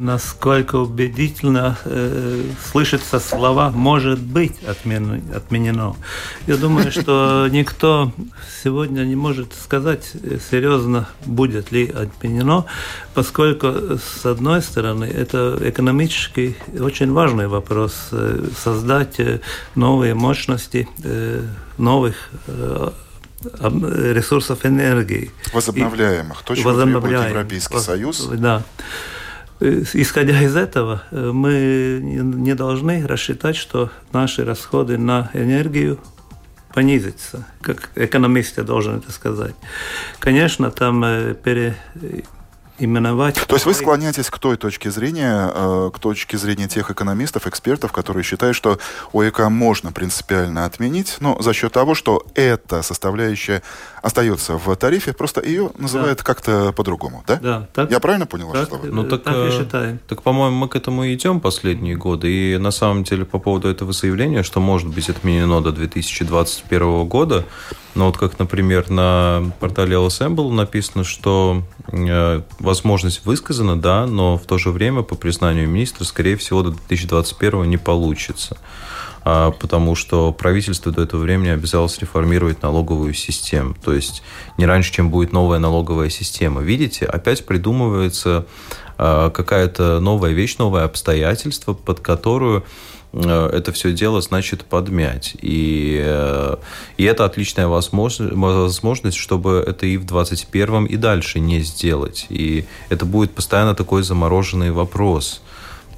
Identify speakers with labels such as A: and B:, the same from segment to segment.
A: насколько убедительно э, слышатся слова «может быть отменено». Я думаю, что никто сегодня не может сказать серьезно, будет ли отменено, поскольку, с одной стороны, это экономически очень важный вопрос э, – создать э, новые мощности, э, новых ресурсов энергии.
B: Возобновляемых, то, чего требует Европейский Союз.
A: Да. Э, исходя из этого, э, мы не должны рассчитать, что наши расходы на энергию понизятся, как экономист я должен это сказать. Конечно, там э, пере именовать.
B: То есть вы склоняетесь к той точке зрения, к точке зрения тех экономистов, экспертов, которые считают, что ОЭК можно принципиально отменить, но за счет того, что эта составляющая остается в тарифе, просто ее называют да. как-то по-другому, да?
A: Да.
B: Так, Я правильно понял
A: так,
B: слова?
C: Ну так, так и э, считаем. Так, по-моему, мы к этому и идем последние годы. И на самом деле по поводу этого заявления, что может быть отменено до 2021 года, ну вот как, например, на портале LSM написано, что э, возможность высказана, да, но в то же время, по признанию министра, скорее всего, до 2021 не получится. А, потому что правительство до этого времени обязалось реформировать налоговую систему. То есть не раньше, чем будет новая налоговая система. Видите, опять придумывается а, какая-то новая вещь, новое обстоятельство, под которую а, это все дело значит подмять. И, э, и это отличная возможность, чтобы это и в 21-м и дальше не сделать. И это будет постоянно такой замороженный вопрос,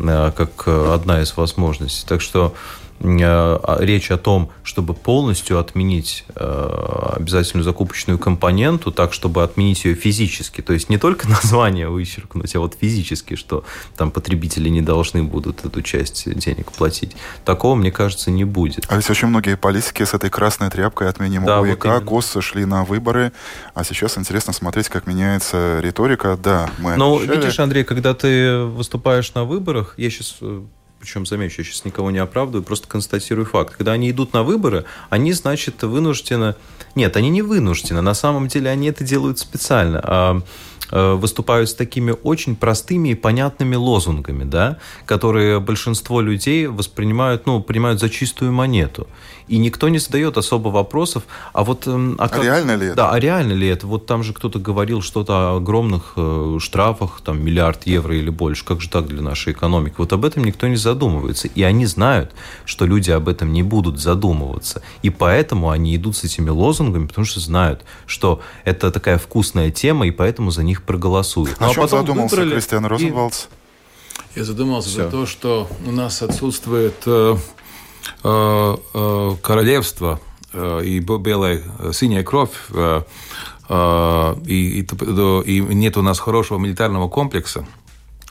C: э, как одна из возможностей. Так что Э, речь о том, чтобы полностью отменить э, обязательную закупочную компоненту, так, чтобы отменить ее физически. То есть не только название вычеркнуть, а вот физически, что там потребители не должны будут эту часть денег платить. Такого, мне кажется, не будет.
B: А ведь очень многие политики с этой красной тряпкой отменим да, ОЕК, вот ГОС шли на выборы, а сейчас интересно смотреть, как меняется риторика. Да,
C: мы Ну, видишь, Андрей, когда ты выступаешь на выборах, я сейчас э, причем, замечу, я сейчас никого не оправдываю, просто констатирую факт. Когда они идут на выборы, они, значит, вынуждены... Нет, они не вынуждены. На самом деле они это делают специально. Э, выступают с такими очень простыми и понятными лозунгами, да, которые большинство людей воспринимают, ну, принимают за чистую монету. И никто не задает особо вопросов, а вот...
B: Эм, а, как, а реально ли это?
C: Да, а реально ли это? Вот там же кто-то говорил что-то о огромных э, штрафах, там, миллиард евро или больше. Как же так для нашей экономики? Вот об этом никто не задумывается. И они знают, что люди об этом не будут задумываться. И поэтому они идут с этими лозунгами, потому что знают, что это такая вкусная тема, и поэтому за них проголосуют.
B: Ну, а чем задумался выбрали... Кристиан Розенвалдс?
D: И... Я задумался Все. за то, что у нас отсутствует э, э, э, королевство э, и белая, э, синяя кровь, э, э, и, и, и нет у нас хорошего милитарного комплекса.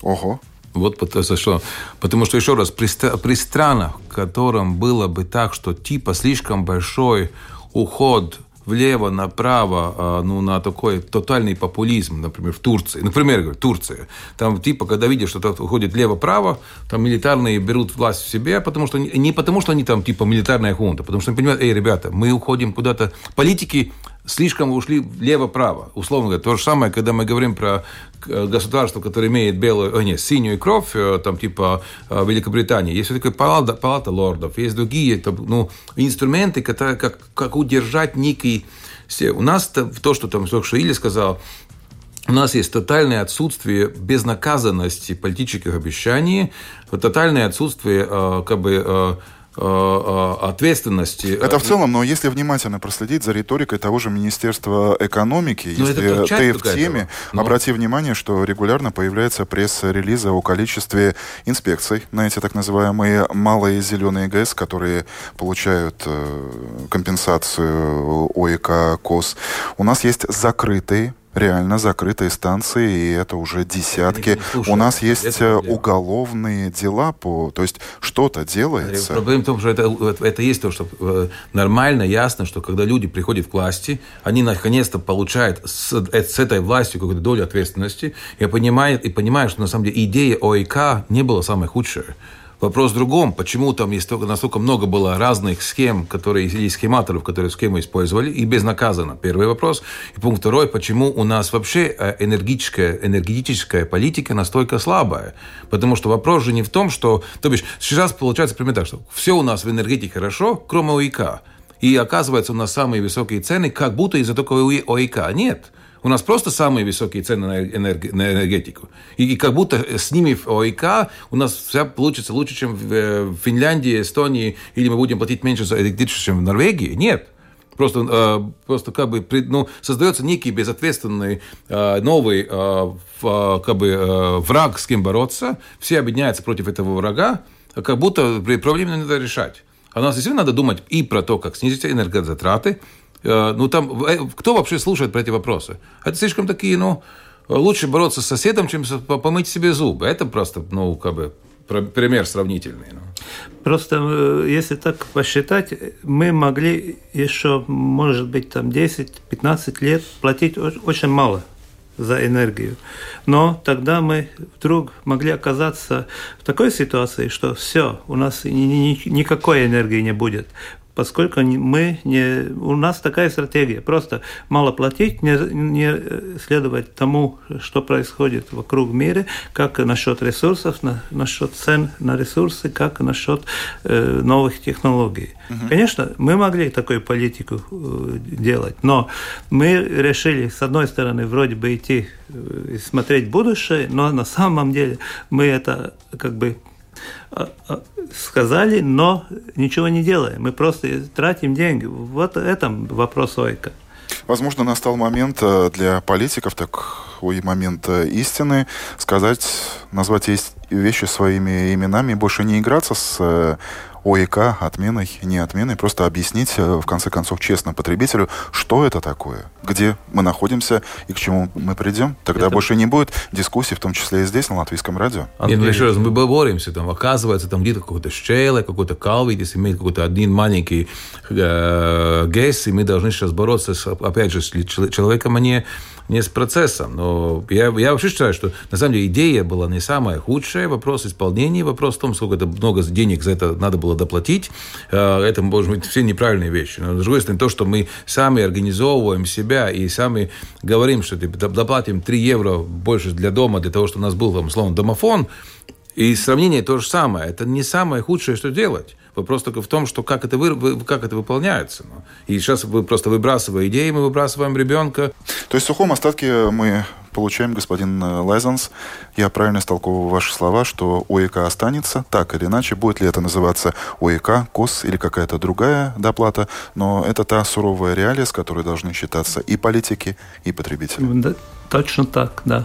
B: Ого.
D: Вот потому что, потому что еще раз, при, при странах, в котором было бы так, что типа слишком большой уход влево, направо, а, ну, на такой тотальный популизм, например, в Турции. Например, говорю, Турция. Там, типа, когда видишь, что кто уходит лево-право, там милитарные берут власть в себе, потому что не потому, что они там, типа, милитарная хунта, потому что они понимают, эй, ребята, мы уходим куда-то... Политики слишком ушли влево-право. Условно говоря, то же самое, когда мы говорим про э, государство, которое имеет белую, о, нет, синюю кровь, э, там типа э, Великобритании. Есть такая палата, палата лордов, есть другие там, ну, инструменты, которые, как, как удержать некий... У нас -то, то, что там только что Илья сказал, у нас есть тотальное отсутствие безнаказанности политических обещаний, тотальное отсутствие как бы Э, э, ответственности.
B: Это в целом, но если внимательно проследить за риторикой того же Министерства экономики, но ну, если ты в теме, но... обрати внимание, что регулярно появляются пресс-релизы о количестве инспекций на эти так называемые малые зеленые ГЭС, которые получают э, компенсацию ОИК, КОС. У нас есть закрытые реально закрытые станции, и это уже десятки. У нас есть уголовные дела по... То есть что-то делается.
D: Проблема в том, что это, это есть то, что э, нормально, ясно, что когда люди приходят к власти, они наконец-то получают с, э, с этой властью какую-то долю ответственности, и понимают, и понимают, что на самом деле идея ОИК не была самая худшая Вопрос в другом, почему там есть только, настолько много было разных схем, которые, или схематоров, которые схемы использовали, и безнаказанно. Первый вопрос. И пункт второй, почему у нас вообще э, энергетическая, энергетическая политика настолько слабая? Потому что вопрос же не в том, что... То бишь, сейчас получается примерно так, что все у нас в энергетике хорошо, кроме ОИК. И оказывается, у нас самые высокие цены, как будто из-за такого ОИК. Нет. У нас просто самые высокие цены на, энерги, на энергетику. И, и как будто с ними в ОИК у нас все получится лучше, чем в, э, в Финляндии, Эстонии, или мы будем платить меньше за электричество, чем в Норвегии. Нет. Просто, э, просто как бы ну, создается некий безответственный э, новый э, как бы, э, враг, с кем бороться. Все объединяются против этого врага, как будто проблему надо решать. А у нас действительно надо думать и про то, как снизить энергозатраты, Э, ну там, э, кто вообще слушает про эти вопросы? Это слишком такие, ну, лучше бороться с соседом, чем помыть себе зубы. Это просто, ну, как бы пример сравнительный. Ну.
A: Просто, э, если так посчитать, мы могли еще, может быть, там 10-15 лет платить очень мало за энергию. Но тогда мы вдруг могли оказаться в такой ситуации, что все, у нас никакой энергии не будет поскольку мы не, у нас такая стратегия, просто мало платить, не, не следовать тому, что происходит вокруг мира, как насчет ресурсов, на, насчет цен на ресурсы, как насчет э, новых технологий. Угу. Конечно, мы могли такую политику э, делать, но мы решили, с одной стороны, вроде бы идти э, и смотреть будущее, но на самом деле мы это как бы сказали, но ничего не делаем. Мы просто тратим деньги. Вот этом вопрос ОИКа.
B: Возможно, настал момент э, для политиков, так и момент э, истины, сказать, назвать вещи своими именами, больше не играться с э, ОИК отменой, не отменой, просто объяснить, э, в конце концов, честно потребителю, что это такое, где мы находимся и к чему мы придем. Тогда это... больше не будет дискуссий, в том числе и здесь, на латвийском радио.
D: Нет, ну еще раз, мы боремся, там, оказывается, там где-то какой-то щель, какой-то калвитис имеет какой-то один маленький э, гейс, и мы должны сейчас бороться, с, опять же, с человеком, а не не с процессом. Но я, я вообще считаю, что на самом деле идея была не самая худшая. Вопрос исполнения, вопрос в том, сколько это много денег за это надо было доплатить. Э, это, может быть, все неправильные вещи. Но, с другой стороны, то, что мы сами организовываем себя и сами говорим, что типа, доплатим 3 евро больше для дома, для того, чтобы у нас был, там, условно, домофон, и сравнение то же самое. Это не самое худшее, что делать. Вопрос только в том, что как это, вы, как это выполняется. Ну. И сейчас вы просто выбрасывая идеи, мы выбрасываем ребенка.
B: То есть в сухом остатке мы получаем, господин э, Лайзенс, я правильно истолковываю ваши слова, что ОЭК останется, так или иначе, будет ли это называться ОЭК, КОС или какая-то другая доплата, но это та суровая реалия, с которой должны считаться и политики, и потребители.
A: Да, точно так, да.